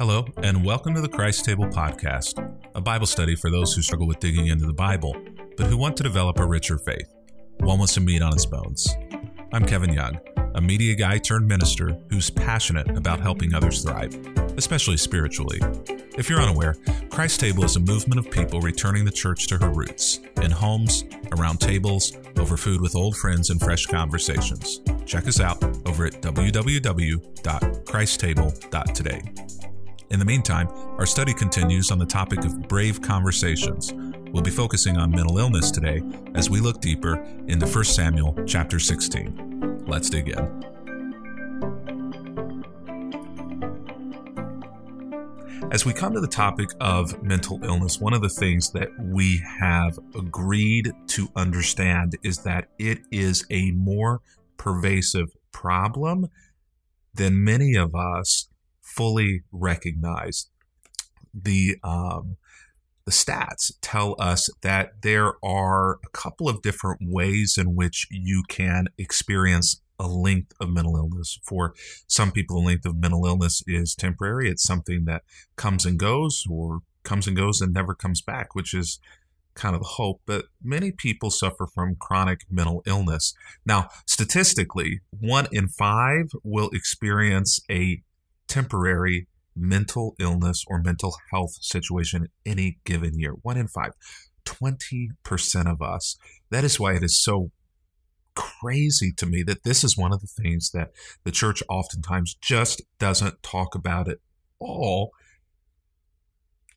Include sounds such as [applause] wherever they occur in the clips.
Hello, and welcome to the Christ Table Podcast, a Bible study for those who struggle with digging into the Bible, but who want to develop a richer faith, one with some meat on its bones. I'm Kevin Young, a media guy turned minister who's passionate about helping others thrive, especially spiritually. If you're unaware, Christ Table is a movement of people returning the church to her roots in homes, around tables, over food with old friends, and fresh conversations. Check us out over at www.christtable.today. In the meantime, our study continues on the topic of brave conversations. We'll be focusing on mental illness today as we look deeper into 1 Samuel chapter 16. Let's dig in. As we come to the topic of mental illness, one of the things that we have agreed to understand is that it is a more pervasive problem than many of us fully recognized. The um, the stats tell us that there are a couple of different ways in which you can experience a length of mental illness. For some people, a length of mental illness is temporary. It's something that comes and goes, or comes and goes and never comes back, which is kind of the hope. But many people suffer from chronic mental illness. Now, statistically, one in five will experience a temporary mental illness or mental health situation in any given year. One in five. 20% of us. That is why it is so crazy to me that this is one of the things that the church oftentimes just doesn't talk about at all.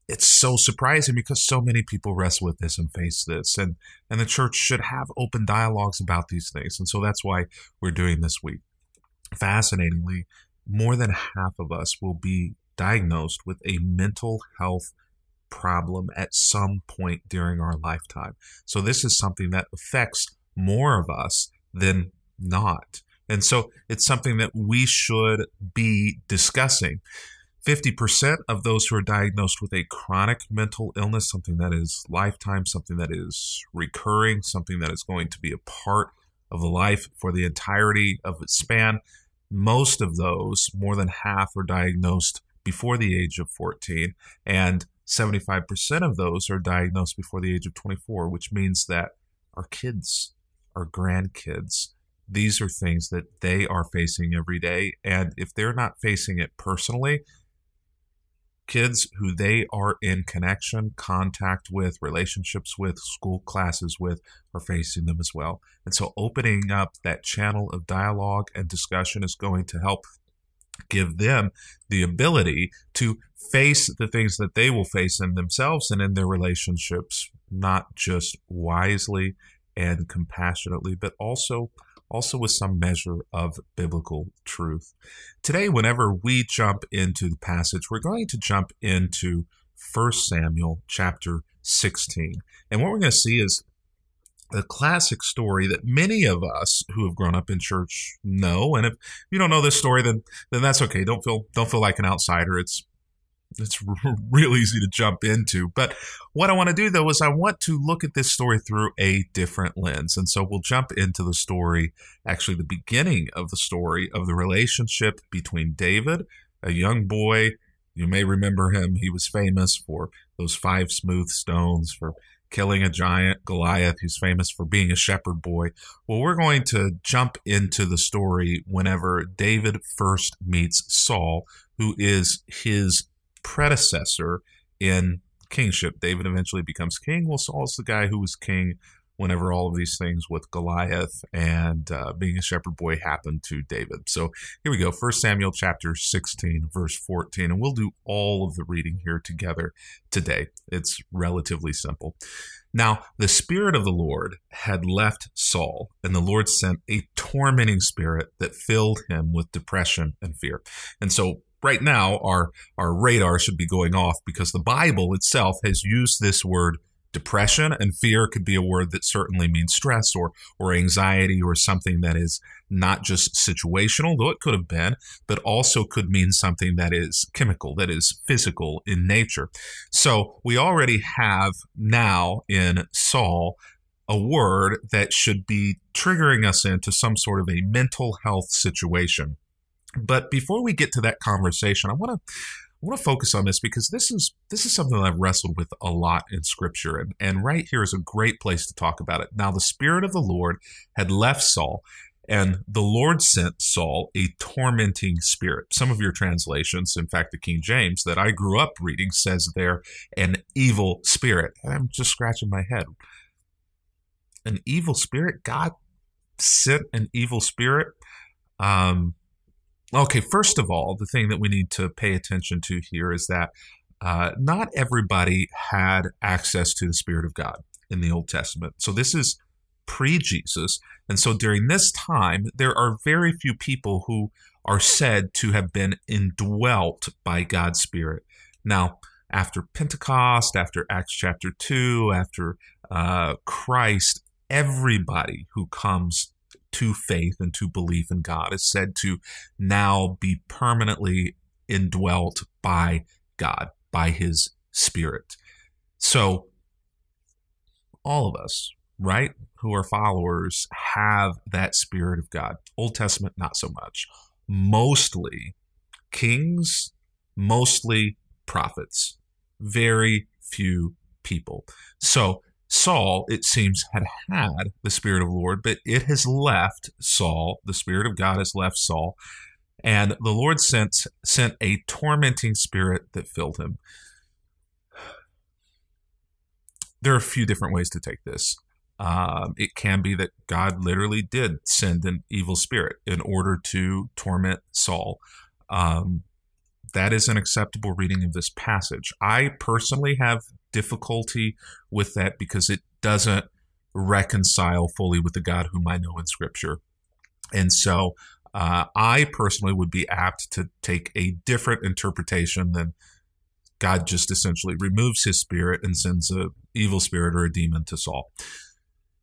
It's so surprising because so many people wrestle with this and face this, and and the church should have open dialogues about these things, and so that's why we're doing this week. Fascinatingly, more than half of us will be diagnosed with a mental health problem at some point during our lifetime. So, this is something that affects more of us than not. And so, it's something that we should be discussing. 50% of those who are diagnosed with a chronic mental illness, something that is lifetime, something that is recurring, something that is going to be a part of the life for the entirety of its span, most of those, more than half, are diagnosed before the age of 14, and 75% of those are diagnosed before the age of 24, which means that our kids, our grandkids, these are things that they are facing every day. And if they're not facing it personally, kids who they are in connection, contact with, relationships with, school classes with are facing them as well. And so opening up that channel of dialogue and discussion is going to help give them the ability to face the things that they will face in themselves and in their relationships, not just wisely and compassionately, but also also with some measure of biblical truth. Today, whenever we jump into the passage, we're going to jump into 1 Samuel chapter 16. And what we're going to see is a classic story that many of us who have grown up in church know. And if you don't know this story, then then that's okay. Don't feel don't feel like an outsider. It's it's [laughs] real easy to jump into. But what I want to do though is I want to look at this story through a different lens. And so we'll jump into the story, actually the beginning of the story of the relationship between David, a young boy. You may remember him. He was famous for those five smooth stones, for killing a giant Goliath, who's famous for being a shepherd boy. Well, we're going to jump into the story whenever David first meets Saul, who is his predecessor in kingship. David eventually becomes king. Well, Saul's the guy who was king whenever all of these things with Goliath and uh, being a shepherd boy happened to David. So here we go, First Samuel chapter 16, verse 14, and we'll do all of the reading here together today. It's relatively simple. Now, the Spirit of the Lord had left Saul, and the Lord sent a tormenting spirit that filled him with depression and fear. And so right now our our radar should be going off because the Bible itself has used this word depression and fear could be a word that certainly means stress or or anxiety or something that is not just situational though it could have been but also could mean something that is chemical that is physical in nature. So we already have now in Saul a word that should be triggering us into some sort of a mental health situation but before we get to that conversation, I want to I want to focus on this because this is this is something that I've wrestled with a lot in Scripture, and and right here is a great place to talk about it. Now, the Spirit of the Lord had left Saul, and the Lord sent Saul a tormenting spirit. Some of your translations, in fact, the King James that I grew up reading, says there an evil spirit. And I'm just scratching my head. An evil spirit? God sent an evil spirit? Um, okay, first of all, the thing that we need to pay attention to here is that uh, not everybody had access to the Spirit of God in the Old Testament. So this is pre Jesus. And so during this time, there are very few people who are said to have been indwelt by God's Spirit. Now, after Pentecost, after Acts chapter 2, after uh, Christ, everybody who comes to faith and to belief in God is said to now be permanently indwelt by God, by His Spirit. So, all of us, right, who are followers have that Spirit of God. Old Testament, not so much. Mostly kings, mostly prophets, very few people. So, Saul, it seems, had had the Spirit of the Lord, but it has left Saul. The Spirit of God has left Saul. And the Lord sent, sent a tormenting spirit that filled him. There are a few different ways to take this. Um, it can be that God literally did send an evil spirit in order to torment Saul. Um, that is an acceptable reading of this passage. I personally have difficulty with that because it doesn't reconcile fully with the God whom I know in Scripture. And so uh, I personally would be apt to take a different interpretation than God just essentially removes his spirit and sends a evil spirit or a demon to Saul.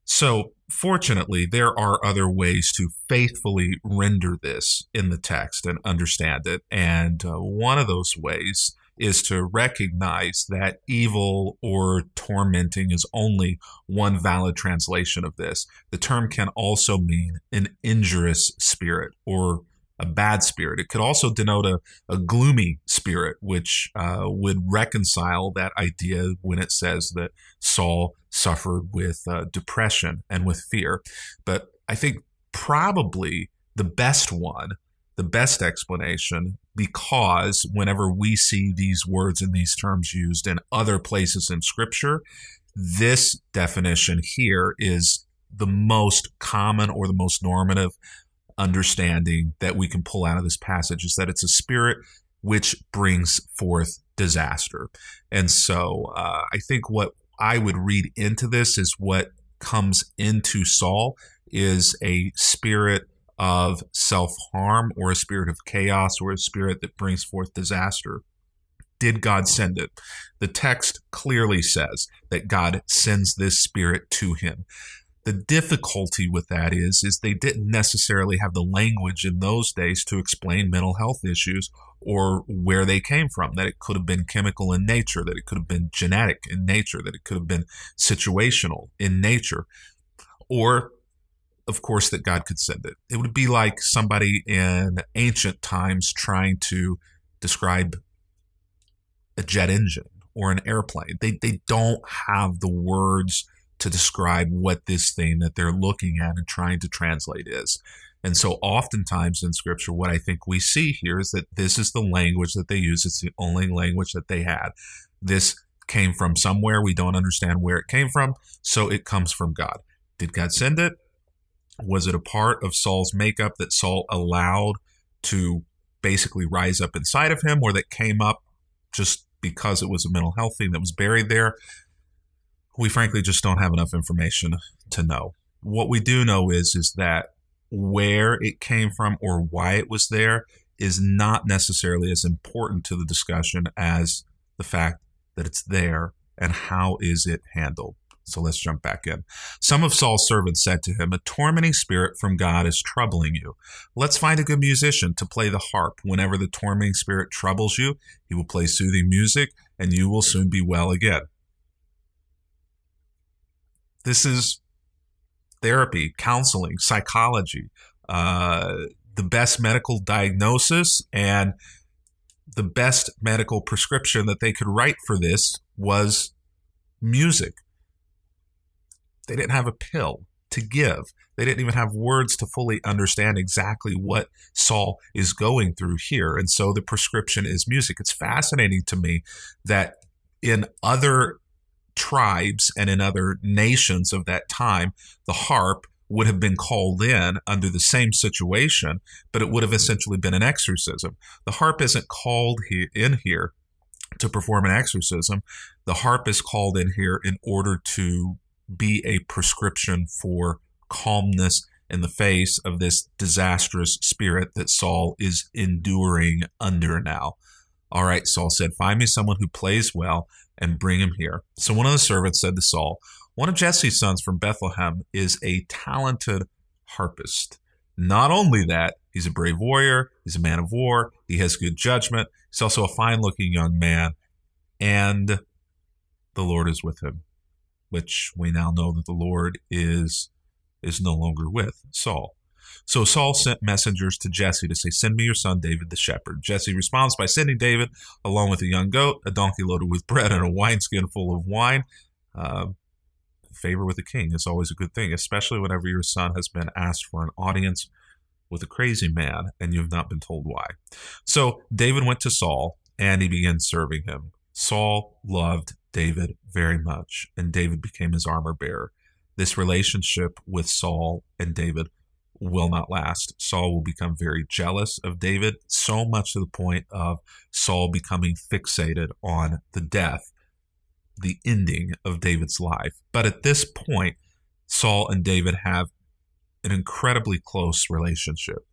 So, fortunately, there are other ways to faithfully render this in the text and understand it. And uh, one of those ways is to recognize that evil or tormenting is only one valid translation of this. The term can also mean an injurious spirit or a bad spirit. It could also denote a, a gloomy spirit, which uh, would reconcile that idea when it says that Saul suffered with uh, depression and with fear. But I think probably the best one, the best explanation, because whenever we see these words and these terms used in other places in Scripture, this definition here is the most common or the most normative understanding that we can pull out of this passage is that it's a spirit which brings forth disaster. And so uh, I think what I would read into this is what comes into Saul is a spirit of self harm or a spirit of chaos or a spirit that brings forth disaster. Did God send it? The text clearly says that God sends this spirit to him. The difficulty with that is, is they didn't necessarily have the language in those days to explain mental health issues or where they came from. That it could have been chemical in nature, that it could have been genetic in nature, that it could have been situational in nature, or of course, that God could send it. It would be like somebody in ancient times trying to describe a jet engine or an airplane. They, they don't have the words to describe what this thing that they're looking at and trying to translate is. And so, oftentimes in scripture, what I think we see here is that this is the language that they use. It's the only language that they had. This came from somewhere. We don't understand where it came from. So, it comes from God. Did God send it? Was it a part of Saul's makeup that Saul allowed to basically rise up inside of him, or that came up just because it was a mental health thing that was buried there? We frankly just don't have enough information to know. What we do know is is that where it came from or why it was there is not necessarily as important to the discussion as the fact that it's there and how is it handled. So let's jump back in. Some of Saul's servants said to him, A tormenting spirit from God is troubling you. Let's find a good musician to play the harp. Whenever the tormenting spirit troubles you, he will play soothing music, and you will soon be well again. This is therapy, counseling, psychology, uh, the best medical diagnosis, and the best medical prescription that they could write for this was music. They didn't have a pill to give. They didn't even have words to fully understand exactly what Saul is going through here. And so the prescription is music. It's fascinating to me that in other tribes and in other nations of that time, the harp would have been called in under the same situation, but it would have essentially been an exorcism. The harp isn't called in here to perform an exorcism. The harp is called in here in order to be a prescription for calmness in the face of this disastrous spirit that Saul is enduring under now. All right, Saul said, Find me someone who plays well and bring him here. So one of the servants said to Saul, One of Jesse's sons from Bethlehem is a talented harpist. Not only that, he's a brave warrior, he's a man of war, he has good judgment, he's also a fine looking young man, and the Lord is with him which we now know that the Lord is is no longer with Saul. So Saul sent messengers to Jesse to say, Send me your son David the shepherd. Jesse responds by sending David along with a young goat, a donkey loaded with bread, and a wineskin full of wine. Uh, favor with the king is always a good thing, especially whenever your son has been asked for an audience with a crazy man and you have not been told why. So David went to Saul and he began serving him. Saul loved David very much, and David became his armor bearer. This relationship with Saul and David will not last. Saul will become very jealous of David, so much to the point of Saul becoming fixated on the death, the ending of David's life. But at this point, Saul and David have an incredibly close relationship.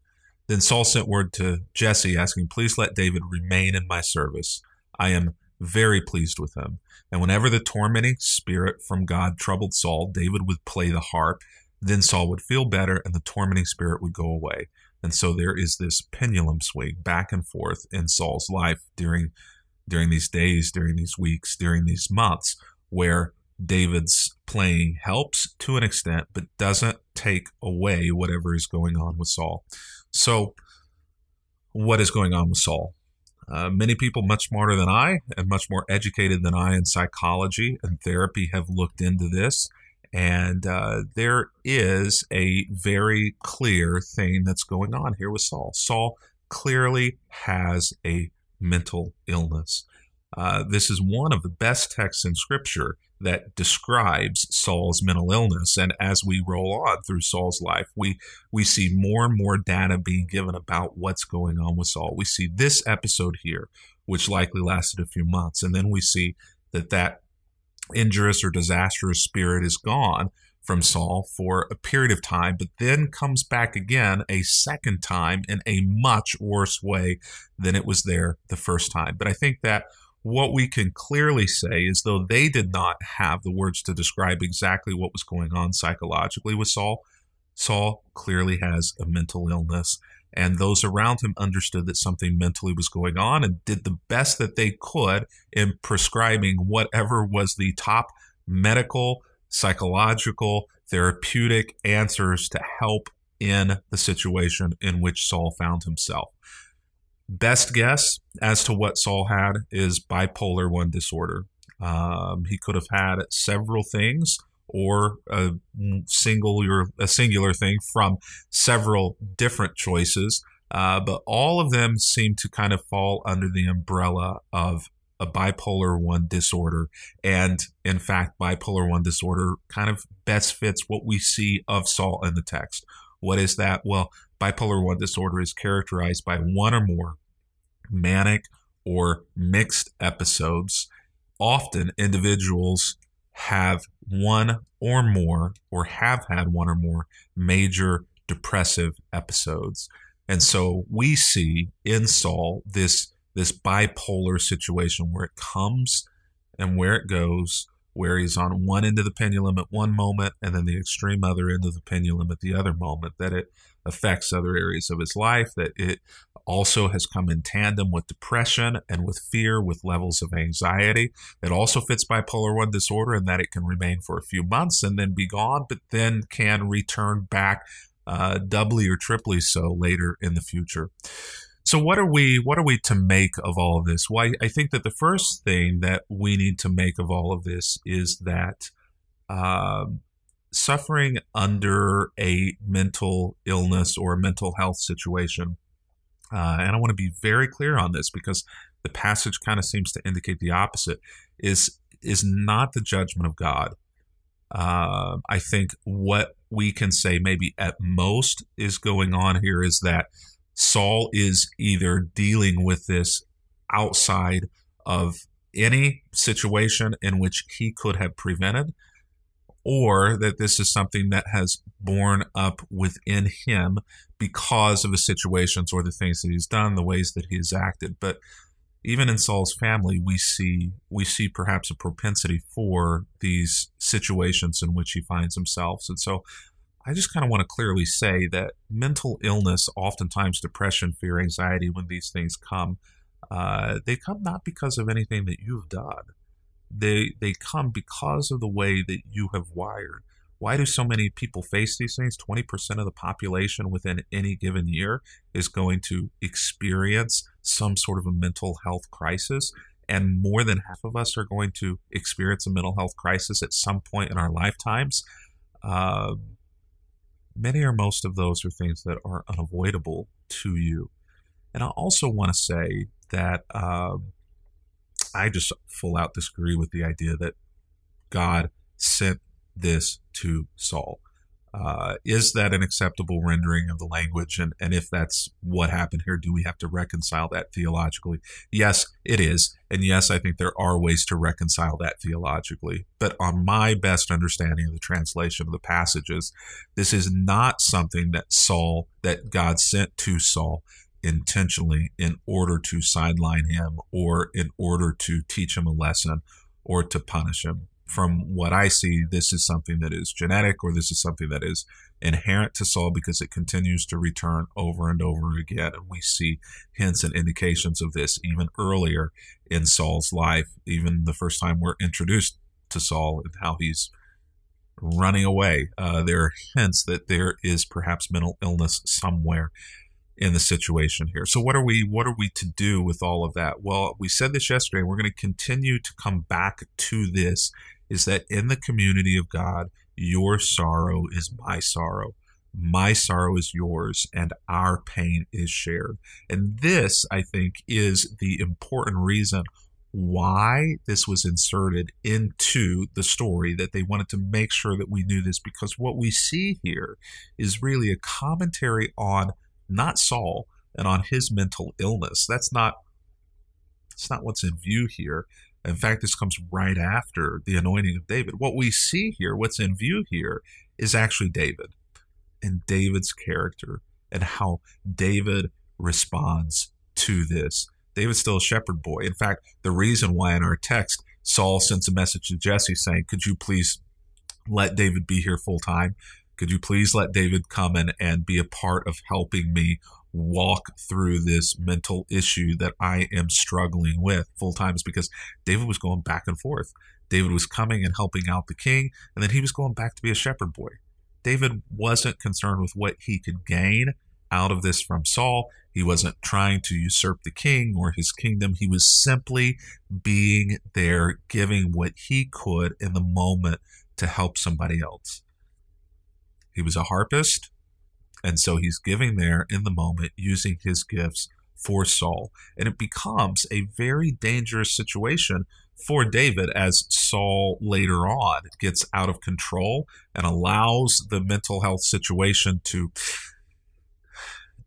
Then Saul sent word to Jesse asking, Please let David remain in my service. I am very pleased with him. And whenever the tormenting spirit from God troubled Saul, David would play the harp. Then Saul would feel better and the tormenting spirit would go away. And so there is this pendulum swing back and forth in Saul's life during during these days, during these weeks, during these months, where David's playing helps to an extent, but doesn't take away whatever is going on with Saul. So, what is going on with Saul? Uh, many people much smarter than I and much more educated than I in psychology and therapy have looked into this. And uh, there is a very clear thing that's going on here with Saul. Saul clearly has a mental illness. Uh, this is one of the best texts in Scripture that describes Saul's mental illness. And as we roll on through Saul's life, we we see more and more data being given about what's going on with Saul. We see this episode here, which likely lasted a few months, and then we see that that injurious or disastrous spirit is gone from Saul for a period of time, but then comes back again a second time in a much worse way than it was there the first time. But I think that what we can clearly say is though they did not have the words to describe exactly what was going on psychologically with Saul, Saul clearly has a mental illness. And those around him understood that something mentally was going on and did the best that they could in prescribing whatever was the top medical, psychological, therapeutic answers to help in the situation in which Saul found himself. Best guess as to what Saul had is bipolar 1 disorder. Um, he could have had several things or a singular, a singular thing from several different choices, uh, but all of them seem to kind of fall under the umbrella of a bipolar 1 disorder. And in fact, bipolar 1 disorder kind of best fits what we see of Saul in the text. What is that? Well, bipolar 1 disorder is characterized by one or more manic or mixed episodes. Often individuals have one or more, or have had one or more major depressive episodes. And so we see in Saul this, this bipolar situation where it comes and where it goes, where he's on one end of the pendulum at one moment and then the extreme other end of the pendulum at the other moment, that it affects other areas of his life, that it also has come in tandem with depression and with fear, with levels of anxiety. It also fits bipolar 1 disorder in that it can remain for a few months and then be gone, but then can return back uh, doubly or triply so later in the future. So what are we what are we to make of all of this? Why I think that the first thing that we need to make of all of this is that um, suffering under a mental illness or a mental health situation, uh, and I want to be very clear on this because the passage kind of seems to indicate the opposite, is is not the judgment of God. Uh, I think what we can say maybe at most is going on here is that Saul is either dealing with this outside of any situation in which he could have prevented, or that this is something that has borne up within him because of the situations or the things that he's done, the ways that he has acted. But even in Saul's family, we see we see perhaps a propensity for these situations in which he finds himself. And so I just kind of want to clearly say that mental illness, oftentimes depression, fear, anxiety, when these things come, uh, they come not because of anything that you've done. They they come because of the way that you have wired. Why do so many people face these things? 20% of the population within any given year is going to experience some sort of a mental health crisis. And more than half of us are going to experience a mental health crisis at some point in our lifetimes. Uh, many or most of those are things that are unavoidable to you. And I also want to say that uh, I just full out disagree with the idea that God sent this to Saul. Uh, is that an acceptable rendering of the language? And, and if that's what happened here, do we have to reconcile that theologically? Yes, it is. And yes, I think there are ways to reconcile that theologically. But on my best understanding of the translation of the passages, this is not something that Saul, that God sent to Saul intentionally in order to sideline him or in order to teach him a lesson or to punish him from what I see, this is something that is genetic or this is something that is inherent to Saul because it continues to return over and over again. And we see hints and indications of this even earlier in Saul's life, even the first time we're introduced to Saul and how he's running away. Uh, there are hints that there is perhaps mental illness somewhere in the situation here. So what are we what are we to do with all of that? Well, we said this yesterday. We're going to continue to come back to this is that in the community of God, your sorrow is my sorrow. My sorrow is yours, and our pain is shared. And this, I think, is the important reason why this was inserted into the story, that they wanted to make sure that we knew this, because what we see here is really a commentary on not Saul and on his mental illness. That's not. It's not what's in view here. In fact, this comes right after the anointing of David. What we see here, what's in view here, is actually David and David's character and how David responds to this. David's still a shepherd boy. In fact, the reason why in our text, Saul sends a message to Jesse saying, Could you please let David be here full time? Could you please let David come in and be a part of helping me walk through this mental issue that I am struggling with full time is because David was going back and forth. David was coming and helping out the king, and then he was going back to be a shepherd boy. David wasn't concerned with what he could gain out of this from Saul. He wasn't trying to usurp the king or his kingdom. He was simply being there, giving what he could in the moment to help somebody else. He was a harpist. And so he's giving there in the moment using his gifts for Saul. And it becomes a very dangerous situation for David as Saul later on gets out of control and allows the mental health situation to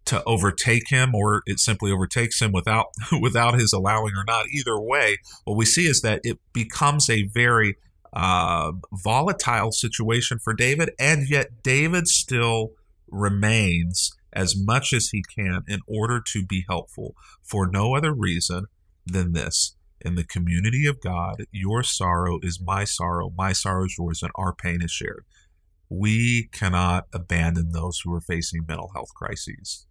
to overtake him or it simply overtakes him without [laughs] without his allowing or not either way what we see is that it becomes a very uh, volatile situation for david and yet david still remains as much as he can in order to be helpful for no other reason than this. In the community of God, your sorrow is my sorrow, my sorrow is yours, and our pain is shared. We cannot abandon those who are facing mental health crises.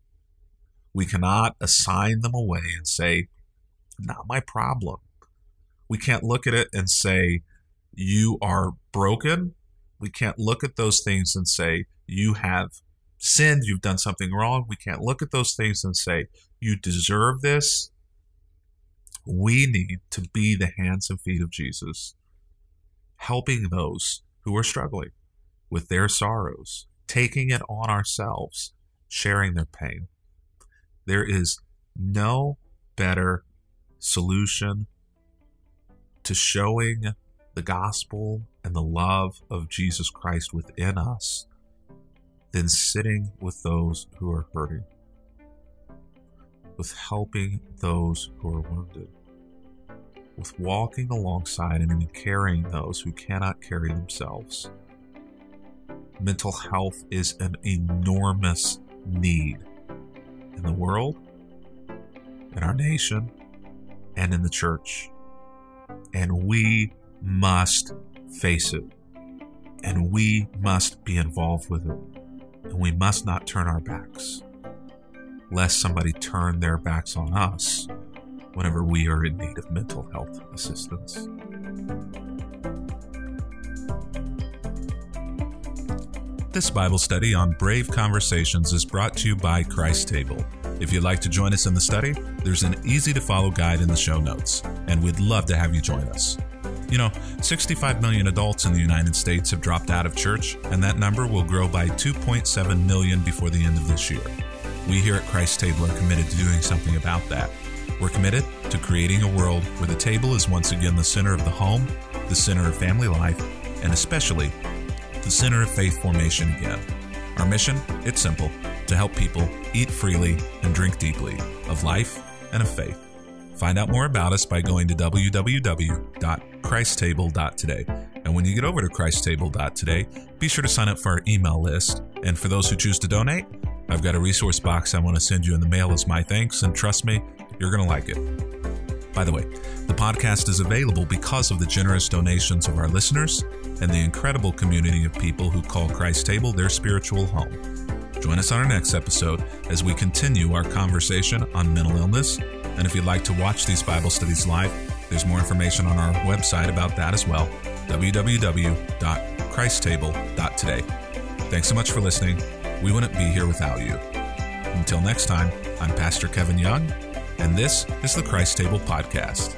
We cannot assign them away and say, not my problem. We can't look at it and say, you are broken. We can't look at those things and say, you have sinned, you've done something wrong. We can't look at those things and say, You deserve this. We need to be the hands and feet of Jesus, helping those who are struggling with their sorrows, taking it on ourselves, sharing their pain. There is no better solution to showing the gospel and the love of Jesus Christ within us than sitting with those who are hurting, with helping those who are wounded, with walking alongside and even carrying those who cannot carry themselves. Mental health is an enormous need in the world, in our nation, and in the church. And we must face it. And we must be involved with it. And we must not turn our backs, lest somebody turn their backs on us whenever we are in need of mental health assistance. This Bible study on Brave Conversations is brought to you by Christ Table. If you'd like to join us in the study, there's an easy to follow guide in the show notes, and we'd love to have you join us. You know, 65 million adults in the United States have dropped out of church, and that number will grow by 2.7 million before the end of this year. We here at Christ Table are committed to doing something about that. We're committed to creating a world where the table is once again the center of the home, the center of family life, and especially the center of faith formation again. Our mission? It's simple to help people eat freely and drink deeply of life and of faith. Find out more about us by going to www.christtable.today. And when you get over to christtable.today, be sure to sign up for our email list. And for those who choose to donate, I've got a resource box I want to send you in the mail as my thanks, and trust me, you're going to like it. By the way, the podcast is available because of the generous donations of our listeners and the incredible community of people who call Christ Table their spiritual home. Join us on our next episode as we continue our conversation on mental illness and if you'd like to watch these Bible studies live, there's more information on our website about that as well www.christtable.today. Thanks so much for listening. We wouldn't be here without you. Until next time, I'm Pastor Kevin Young, and this is the Christ Table Podcast.